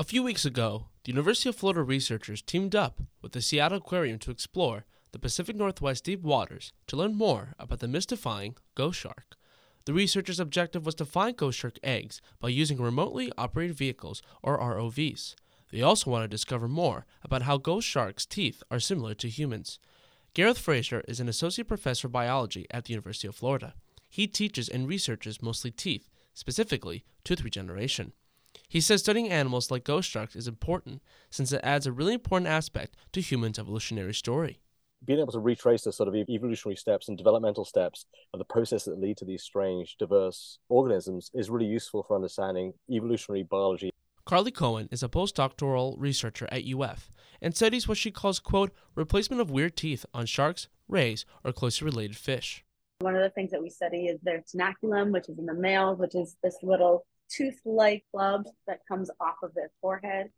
A few weeks ago, the University of Florida researchers teamed up with the Seattle Aquarium to explore the Pacific Northwest deep waters to learn more about the mystifying ghost shark. The researchers' objective was to find ghost shark eggs by using remotely operated vehicles or ROVs. They also want to discover more about how ghost sharks' teeth are similar to humans. Gareth Fraser is an associate professor of biology at the University of Florida. He teaches and researches mostly teeth, specifically tooth regeneration. He says studying animals like ghost sharks is important since it adds a really important aspect to humans' evolutionary story. Being able to retrace the sort of evolutionary steps and developmental steps of the process that lead to these strange, diverse organisms is really useful for understanding evolutionary biology. Karly Cohen is a postdoctoral researcher at UF and studies what she calls, quote, replacement of weird teeth on sharks, rays, or closely related fish. One of the things that we study is their tenaculum, which is in the males, which is this little tooth-like club that comes off of their forehead.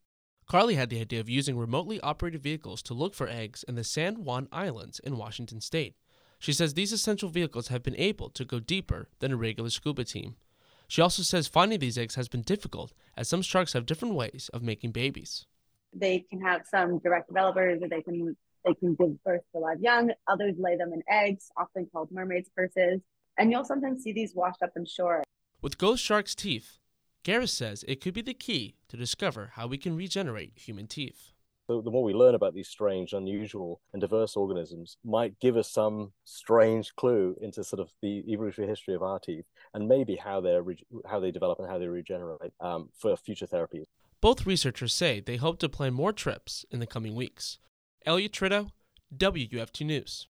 Karly had the idea of using remotely operated vehicles to look for eggs in the San Juan Islands in Washington state. She says these essential vehicles have been able to go deeper than a regular scuba team. She also says finding these eggs has been difficult, as some sharks have different ways of making babies. They can have some direct developers, or they can they can give birth to live young. Others lay them in eggs, often called mermaids' purses, and you'll sometimes see these washed up in shore. With ghost sharks' teeth, Gareth says it could be the key to discover how we can regenerate human teeth. The, the more we learn about these strange, unusual, and diverse organisms might give us some strange clue into sort of the evolutionary history of our teeth and maybe how they how they develop and how they regenerate um, for future therapies. Both researchers say they hope to plan more trips in the coming weeks. Elliot Trito, WUFT News.